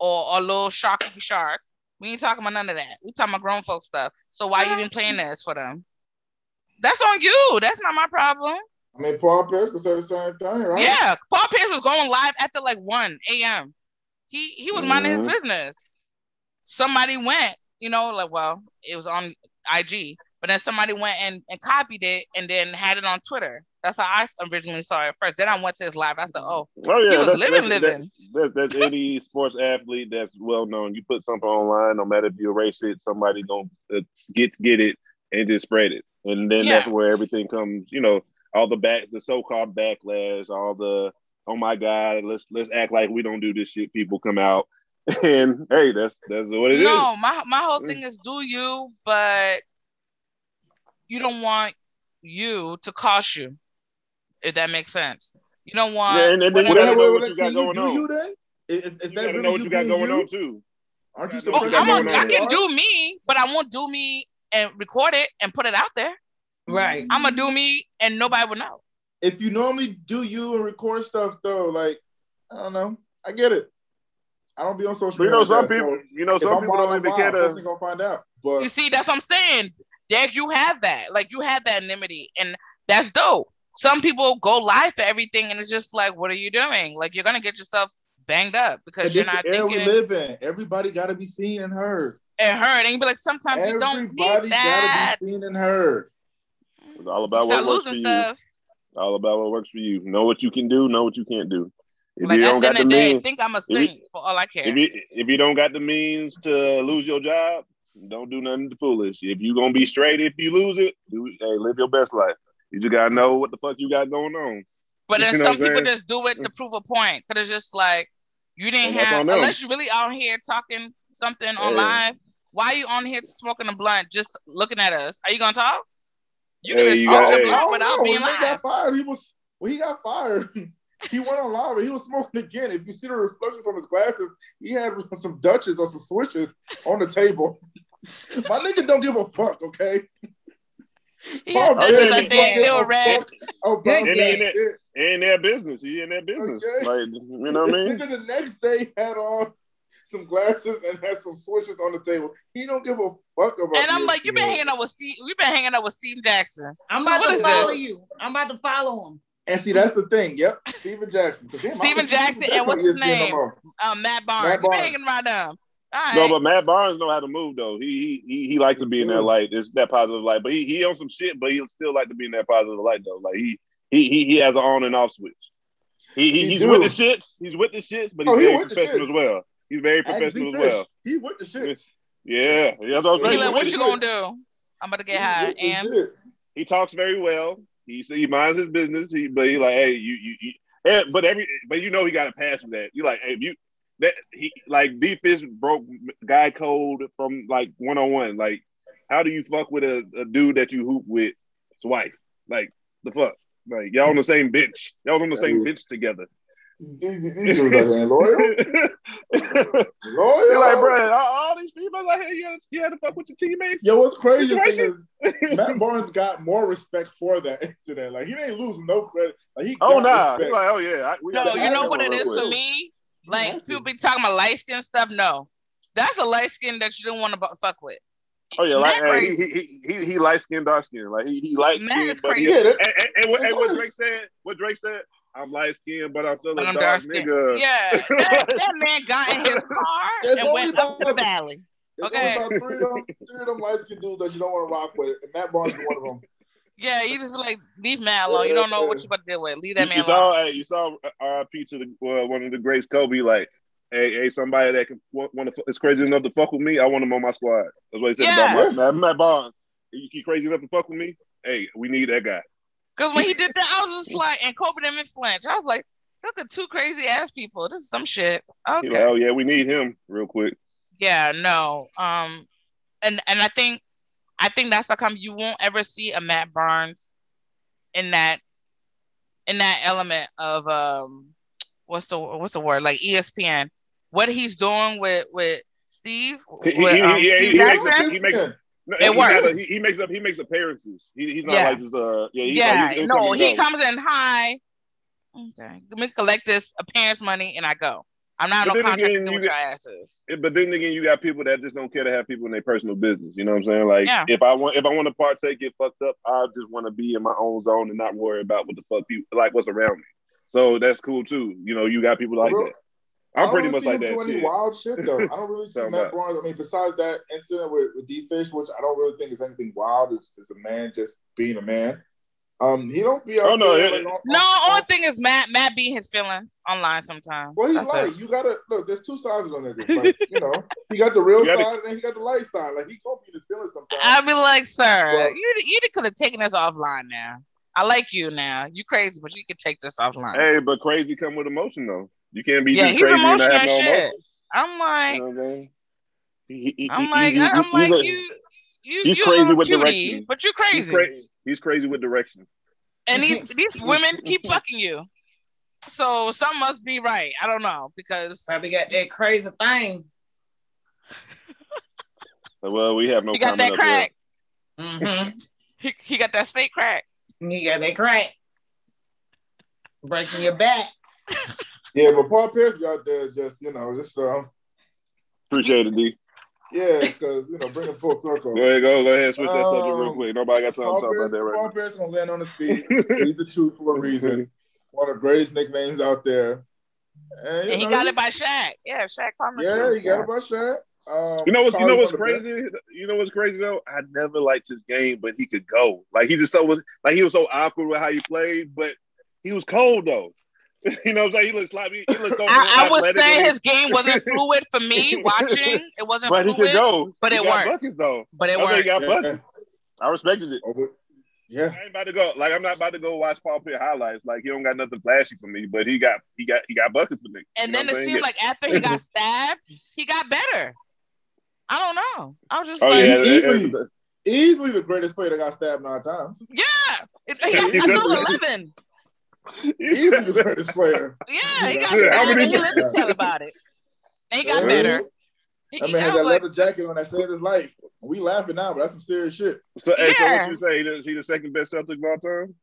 or a little Sharky Shark. We ain't talking about none of that. We talking about grown folk stuff. So why you been playing this for them? That's on you. That's not my problem. I mean, Paul Pierce could say the same thing, right? Yeah, Paul Pierce was going live after like 1 a.m. He he was minding Mhm. his business. Somebody went, you know, like well, it was on IG, but then somebody went and, and copied it and then had it on Twitter. That's how I originally saw it first. Then I went to his live. I said, "Oh, Oh yeah, he was that's, living, that's, living." That's, that's, that's any sports athlete that's well known. You put something online, no matter if you erase it, somebody gonna uh, get get it and just spread it, and then that's where everything comes. You know, all the back, the so-called backlash, all the oh my god, let's let's act like we don't do this shit. People come out, and hey, that's that's what it is. no, my my whole Mm. thing is do you, but you don't want you to cost you. If that makes sense. You don't want Yeah, and then you whatever- gotta know what you got can going do on. you then? Is, is You that really know what you got going you? on too. Aren't you Oh, Oh, supposed I'm to on, I can are? do me, but I won't do me and record it and put it out there. Right. I'm gonna do me and nobody will know. If you normally do you and record stuff though, like I don't know, I get it. I don't be on social But you know, some people, so you know, some I'm people don't even care folks to. ain't gonna find out. You see, that's what I'm saying. Derek, you have that. Like you have that anonymity, and that's dope. Some people go live for everything, and it's just like, what are you doing? Like you're gonna get yourself banged up because and you're not the era we thinking live in. Everybody got to be seen and heard. and heard. And you be like, sometimes you don't Everybody need that. got to be seen and heard. It's all about start what works for losing you. stuff. All about what works for you. Know what you can do. Know what you can't do. If Like you don't the got end the of the day, means, think I'm a you- saint for all I care. if you if you don't got the means to lose your job, don't do nothing foolish. If you gonna be straight, if you lose it, do, hey, live your best life. You just gotta know what the fuck you got going on. But then You know some people saying? just do it to prove a point. Cause it's just like you didn't And that's have unless you really out here talking something on live. Why are you on here smoking a blunt just looking at us? Are you gonna talk? You Hey, can you just smoke got- your hey. I blunt don't without know. being When he got fired, he was when he got fired. He went on live and he was smoking again. If you see the reflection from his glasses, he had some Dutches or some switches on the table. My nigga don't give a fuck, okay? He had Paul Dutchess, Bettany I Bettany think. don't They give were a red. fuck About Good And that he in shit. In their business, he in their business. Okay. Like you know what I mean? Nigga the next day had on some glasses and had some switches on the table. He don't give a fuck about And I'm like, you've been hanging out with Steve. We've been hanging out with Steve Jackson. I'm about What to follow this? you. I'm about to follow him. And see, that's the thing. Yep, Steven Jackson. damn, Steven don't Jackson and what's his on no name? Um, Matt Barnes. Matt You've been Barnes. hanging around them. All right. No, but Matt Barnes know how to move though. He he he, he likes to be in that light. It's that positive light. But he he on some shit, but he still like to be in that positive light though. Like he he he, he has an on and off switch. He, he, He he's do. with the shits. He's with the shits, but oh, he's Oh, he very with professional as well. He's very professional as well. He with the shits. Yeah, yeah. That's what I'm He he saying. like, what you gonna do? I'm about to get high. And he talks very well. He he minds his business. He but he like, hey, you you, you but every but you know he got a pass for that. You like, hey, if you that he like D Fish broke guy code from like one on one. Like, how do you fuck with a, a dude that you hoop with his wife? Like the fuck? Like y'all on the same bench. Y'all on the same Yeah. bench together. These, these these dudes out here loyal. You're Loyal. like, bro, all, all these people like, hey, you had, you had to fuck with your teammates. Yo, what's crazy Situation. thing is Matt Barnes got more respect for that incident. Like he didn't lose no credit. Like he oh got nah, respect. He's like, oh yeah. I, we no, you know what it is real is for me? He Like had to. people be talking about light skin stuff. No, that's a light skin that you don't want to fuck with. Oh yeah, like hey, he, he he he, he light skin, dark skin. Like he he light Matt skinned, is but he, crazy. and, Yeah, that- and, and, what, and what. Drake said, what Drake said, I'm light skinned, but I'm still But a I'm dark dark skin. nigga. Yeah, that, that man got in his car There's and only went up to the about- valley. There's Okay. only about three of them, three of them light skinned dudes that you don't want to rock with, and Matt Barnes is one of them. Yeah, you just be like, leave Matt alone. You don't know what you're about to deal with. Leave that You, man you saw, alone. hey, you saw RIP to the uh, one of the greats, Kobe. Like, hey, hey, somebody that can want, to is crazy enough to fuck with me. I want him on my squad. That's what he said Yeah. about my, Matt, Matt Barnes. You crazy enough to fuck with me. Hey, we need that guy. Because when he did that, I was just like, and Kobe them in flinch. I was like, look at two crazy ass people. This is some shit. He like, Okay. oh yeah, we need him real quick. Yeah, no. Um, and and I think, I think that's how come you won't ever see a Matt Barnes in that, in that element of um, what's the what's the word like ESPN. What he's doing with with Steve, He- with, he- um, yeah, Steve he makes he makes No, It he, works. a- he, makes up. He makes appearances. He, he's not Yeah. like this. Uh, yeah, he's yeah, like, he's, he'll no, he go. comes in high. Okay, let me collect this appearance money and I go. I'm not But no then contract again, to do you with your asses. But then again, you got people that just don't care to have people in their personal business. You know what I'm saying? Like, Yeah. if I want, if I want to partake, get fucked up, I just want to be in my own zone and not worry about what the fuck people like what's around me. So that's cool too. You know, you got people like Bro, that. I I'm don't pretty really much see like him that do any shit. wild shit though. I don't really see Talking Matt about- Barnes. I mean, besides that incident with, with D Fish, which I don't really think is anything wild. It's, it's a man just being a man. Um, he don't be out Oh, no, there. it- like, on- No, on- only thing is Matt. Matt be his feelings online sometimes. Well, he That's light. it. You gotta look. There's two sides of the nigga. Like, you know, he got the real gotta- side and then he got the light side. Like he gonna be his feelings sometimes. I'd be like, sir, Well- you you could have taken this offline now. I like you now. You crazy, but you can take this offline. Hey, but crazy come with emotion though. You can't be yeah, just he's crazy and emotional have no shit. emotion. I'm like, You know I'm? He- he- I'm he- like, he- he- I'm he's like a- you. You, he's you crazy with cutie, direction. but you're He's, crazy. Cra- he's crazy with direction. and these these women keep fucking you. So something must be right. I don't know because Probably got that crazy thing. Well, we have no he got that crack. Mm-hmm. He, he got that snake crack. You got that crack. Breaking your back. Yeah, but Paul Pierce be out there just you know just um Appreciate it, D. yeah because you know bring it full circle. Go ahead, go, go ahead, switch that subject real Um, quick. Nobody got time to talk about Pierce, that right Paul Pierce gonna land on his feet. He's the truth for a reason. One of the greatest nicknames out there. And, you And he know, got it by Shaq. Yeah, Shaq called him. the Yeah, truth. he got it by Shaq. Um, You know what's you know what's one of crazy? You know what's crazy though? I never liked his game, but he could go. Like he just so was like he was so awkward with how he played, but he was cold though. you know what I'm saying? He looks like he, he looks so I, I would say his game wasn't fluid for me watching. It wasn't but he fluid, could go. but He it got worked. buckets though. but it I he worked. got best. buckets. I respected it. Over- Yeah, I ain't about to go. Like I'm not about to go watch Paul Pierce highlights. Like he don't got nothing flashy for me, but he got he got he got buckets for me. And You then it I'm seemed like after he got stabbed, he got better. I don't know. I was just Oh like, yeah, He's it- easily- it- easily the greatest player that got stabbed nine times. yeah. It- He got I saw eleven. Easily the greatest player. Yeah, he got Yeah, how stabbed many- and he lived to tell about it. And he got Yeah. better. He, That he- man I had that like, leather jacket on that saved his life. We laughing now, but that's some serious shit. So, hey, so what you say? He the, he the second best Celtic of all time?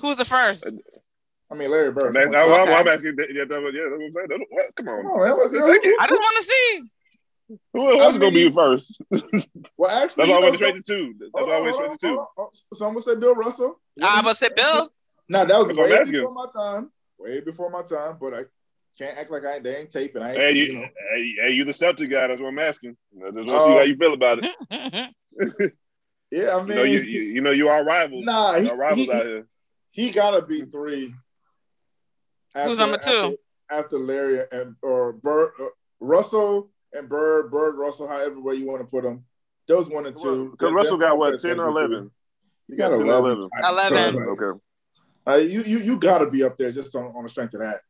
Who's the first? I mean, Larry Bird. That's, come I, on, am Okay. asking. Yeah, that's what, yeah, that's what I'm saying. That's what- Come on. Come on, man. What's the second? I just want to see. Who else is gonna be first? Well, actually, That's why I you know, went some- straight to two. That's hold why I on, went hold straight on, to two. hold on. Someone said Bill Russell. I but say Bill. Now that was That's what I'm way asking. before my time. Way before my time, but I can't act like I ain't, they ain't taping. I ain't Hey, you, you know. hey, hey, you the Celtic guy. That's what I'm asking. I just want to Oh. see how you feel about it. Yeah, I You mean, know, you, you, you know, you are rivals. nah, he, are rivals he, out here. he gotta be three. Who's number two? After, after Larry and or Bird, uh, Russell and Bird, Bird Russell, however way you want to put them. Those one and two. Because Russell got what, 10 or 11? You got 10 or 11. 11. Okay. Uh, you you you got to be up there just on, on the strength of that.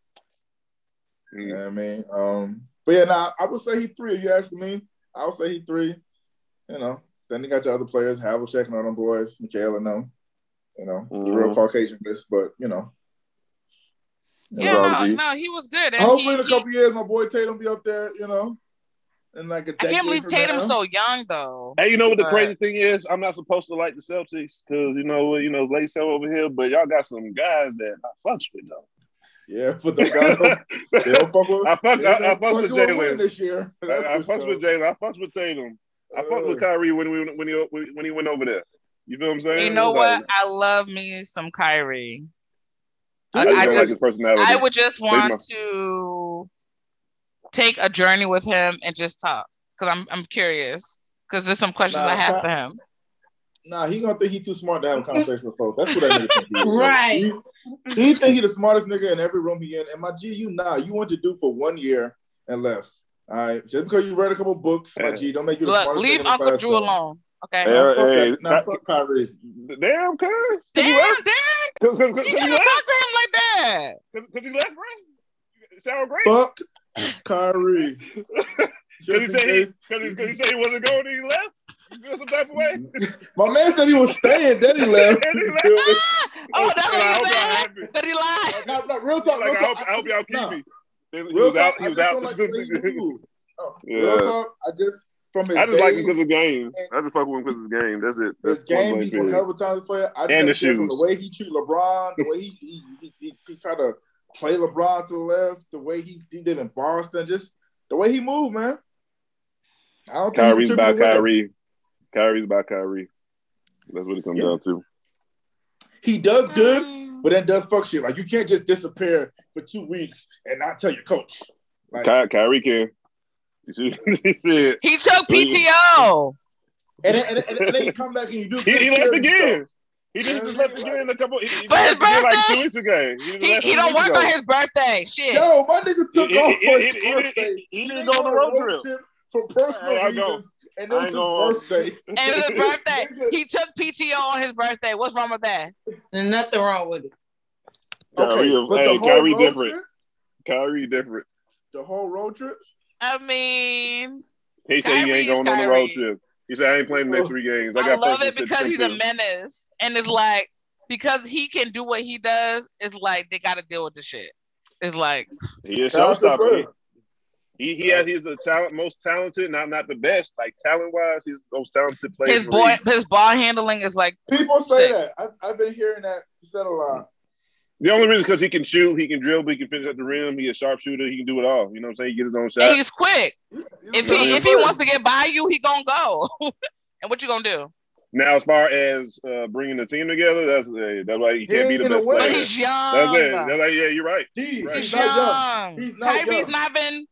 Mm. You know what I mean? Um, but yeah, now I would say he three. If you ask me, I would say he three. You know, then you got your other players, Havlicek and all them boys, McHale and them. You know, it's a real. Caucasian list, but you know. Yeah, no, no, he was good. And hopefully he, in a couple years, my boy Tatum will be up there. You know, in like a I decade. can't believe Tatum's so young though. Hey, you know what the But- crazy thing is? I'm not supposed to like the Celtics because you know what, you know, late show over here, but y'all got some guys that I fucks with though. Yeah, but those guys they don't fuck with. I fuck, they I, I fuck with with Jalen. this year. I, That's I for fucks with Jalen. I fucks with Tatum. I fucked with Kyrie when we when he when he went over there. You feel what I'm saying? You know what? I love me some Kyrie. I, I- just I don't like his personality. I would just my- want to take a journey with him and just talk because I'm I'm curious because there's some questions Nah, I have Ky- for him. Nah, he gonna think he too smart to have a conversation with folks. That's what that nigga think he is. Right. He, he think he the smartest nigga in every room he in. And my G, you nah, you went to do for one year and left. All right, just because you read a couple books, my G, don't make you the Look, smartest. leave nigga Uncle Drew though. alone. Okay. Hey, Nah, fuck, hey, that. Nah, fuck Kyrie. Damn, cuz. Damn, he damn. left. Cause, cause, cause, You he can't talk to him like that. Cause, cause he left, bro. Sound great. Fuck Kyrie. Cause he said he, cause he, cause he said he wasn't going and he left. You feel some type of way? My man said he was staying, then he left. And he left. You ah! oh, that's I what hope he y'all said. happy. But he lied. Nah, nah, real talk, Like, real I hope. I hope y'all keep nah, me. He, he Real was out. talk, He I was just out. like the way he moved. Oh, Yeah. Real talk, I just from his I just like him because of game. I just fuck with him because of his game. That's it. That's His game, he's blank one period. hell of a talented player. I And the understand from shoes. the way he treat LeBron, the way he he, he, he, he tried to play LeBron to the left, the way he, he did in Boston, just the way he moved, man. I don't think he Kyrie's by contributed with them. Kyrie. Kyrie's by Kyrie. That's what it comes Yeah. down to. He does good, Mm. but then does fuck shit. Like you can't just disappear for two weeks and not tell your coach. Like, Ky- Kyrie can. He said took PTO. and, then, and, then- and then you come back and you do he, good he left charity again. Stuff. He just, just left again a couple. He, he For his left again like birthday? two weeks ago. He, He, he don't work ago. on his birthday. Shit. Yo, my nigga took He- off he- for he- his he- he- birthday. he didn't go on the went road trip. for personal Hey, I go- reasons, and I it was ain't his going- birthday. And it was his birthday. He took PTO on his birthday. What's wrong with that? There's nothing wrong with it. Okay, Kyrie, but hey, the whole Kyrie road different. trip, Kyrie different. the whole road trip. I mean, He said he ain't is going on the road trip. He said I ain't playing the next oh, three games. I, I, got love it because he's a menace. And it's like, because he can do what he does, it's like they got to deal with the shit. It's like, He is Shout out to showstopper. Bird. He he has he's the talent most talented, not not the best, like talent wise, he's the most talented player. his boy, his ball handling is like, People say Sick. that. I've, I've been hearing that said a lot. The only reason is because he can shoot, he can dribble, he can finish at the rim, he's a sharpshooter, he can do it all. You know what I'm saying? He get his own and he's quick. He's If he if he bird. wants to get by you, he gonna go. and what you gonna do? Now, as far as uh, bringing the team together, that's uh, that's why he can't be the best win. But player. he's young. That's it. That's like, yeah, you're right. he, Right. he's He's not young. young. He's not Kyrie's young. not been.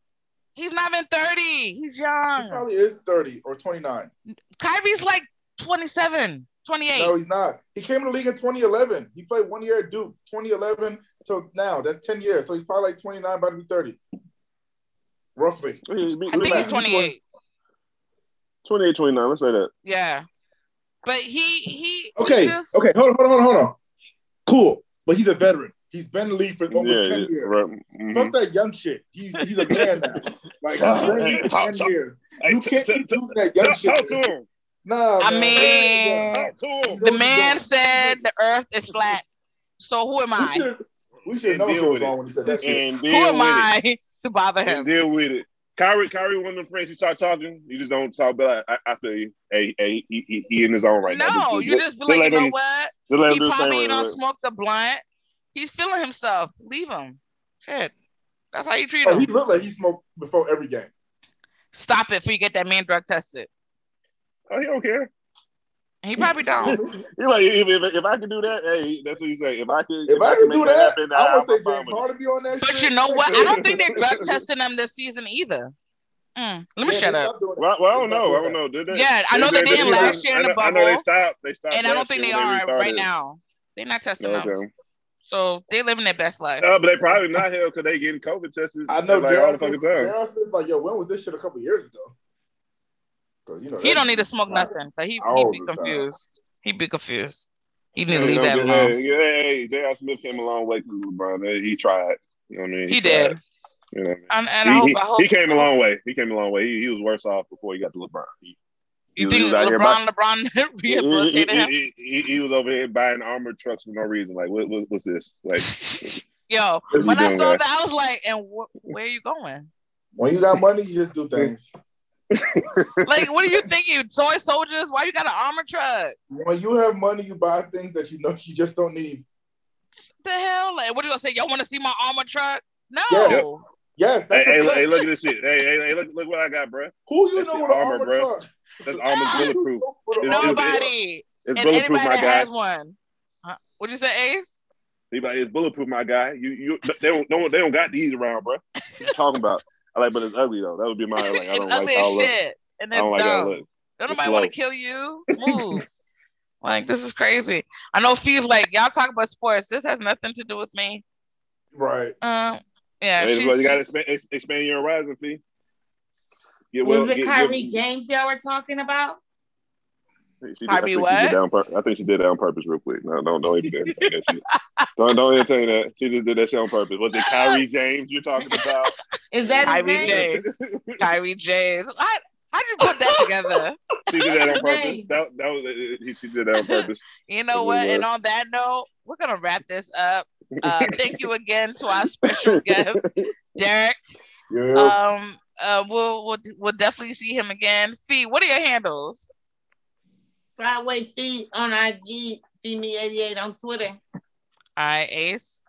He's not been thirty. He's He young. probably is 30 or 29. Kyrie's like 27, 28. No, he's not. He came to the league in 2011. He played one year at Duke, 2011 till now. That's 10 years. So he's probably like 29, about to be 30. Roughly. I think he's 28. 28, 29, let's say that. Yeah. But he he Okay. he just, Okay. Hold on, hold on, hold on. Cool. But he's a veteran. He's been in the league for over Yeah, 10 years. right. Mhm. Fuck that young shit. He's he's a man now. Like he's been in league for 10 talk- years. Hey, You can't t- keep t- doing that young Talk, shit. Talk to him. Nah, I man. mean, Talk to him. the man said the earth is flat. So who am we I? should we should know deal something was with it. when he said that shit. And Who am with it. I to bother And him? deal with it. Kyrie, Kyrie, one of them friends, you start talking, you just don't talk. But I, I feel you. Hey, hey, he, he, he in his own right now. no, you just be like, you know what? Just let He do his thing probably don't now. smoke the blunt. He's feeling himself. Leave him. Shit. That's how you treat Oh, he him. looked like he smoked before every game. Stop it before you get that man drug tested. Oh, he don't care. He probably don't. He like if, if, if I can do that, hey, that's what he say. If I can, If I can do that, happen, I I'm would say fine James with it. Harden be on that But shit. you know what? I don't think they're drug testing them this season either. Mm, let me Yeah, shut up. stopped doing that. Well, well, I don't know. I don't know. Did they? Yeah, I know they didn't last year in the I know, I know they stopped. They stopped. And I don't think they are restarted. right now. They're not testing them. Okay. So they're living their best life. Uh, but they probably not here because they getting COVID tested. I know like all J.R. the Smith, fucking time. J.R. Smith like, yo, when was this shit a couple years ago? Because you know He don't need to smoke nothing. But he All he be the time. confused. He be confused. He need Yeah, to leave you that know, alone. Hey, yeah, hey, J.R. Smith came a long way because LeBron. Hey, He tried. You know what I mean? He tried. did. You know what And, I and mean? I He, hope, he, I hope he came a long way. He came a long way. He, he was worse off before he got to LeBron. He, he You was- he think was out here LeBron, LeBron he, he, rehabilitated him? he, he, he was over here buying armored trucks for no reason. Like, what, what, what's this? Like, Yo, when I saw guy? that, I was like, and wh- where are you going? When you got money, you just do things. Like, what do you think? You toy soldiers? Why you got an armor truck? When you have money, you buy things that you know you just don't need. The hell? Like, what are you gonna say? Y'all want to see my armor truck? No. Yeah. Yes, hey, hey, look, hey, look at this shit. Hey, hey, hey, look, look what I got, bro. Who you that know shit with armor, armor bro. truck? That's almost bulletproof. It's- armor it's- Nobody. It's bulletproof, my guy. has one. Huh? What'd you say, Ace? He like, it's bulletproof, my guy. You, you, they don't, no, they don't got these around, bro. What you talking about? I like, but it's ugly though. That would be my like. I it's don't ugly like how it as look. shit. And I it's don't like how it dumb. look. Don't nobody want to kill you. Move. like this is crazy. I know Fee's like y'all talk about sports. This has nothing to do with me. Right. Um, yeah, Hey, she's, you got to expand, expand your horizon fee. Get well, Was it get- get- Kyrie James y'all were talking about? She did, I Kyrie think what? She did that on I think she did that on purpose, real quick. No, don't don't entertain that shit. Don't don't entertain that. She just did that shit on purpose. Was it Kyrie James you're talking about? Is that his Kyrie name? James. Kyrie James. How how'd you put that together? She did that on purpose. That, that was he- she did that on purpose. You know what? And on that note, we're gonna wrap this up. Uh, thank you again to our special guest, Derek. Yeah. Um, uh, we'll we'll we'll definitely see him again. Fee, what are your handles? Broadway Feet on IG, Feed Me 88 on Twitter. All right, Ace.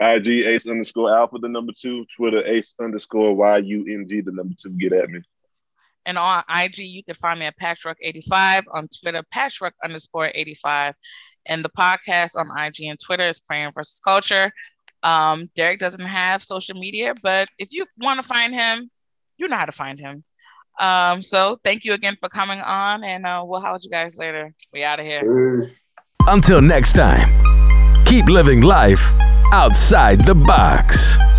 IG Ace underscore Alpha the number two. Twitter Ace underscore Y U N G the number two. Get at me. And on IG, you can find me at Patchwork85. On Twitter, Patchwork underscore 85. And the podcast on IG and Twitter is Praying versus Culture. Um, Derek doesn't have social media, but if you want to find him, you know how to find him. Um, so thank you again for coming on, and uh, we'll holler at you guys later. We out of here. Until next time, keep living life outside the box.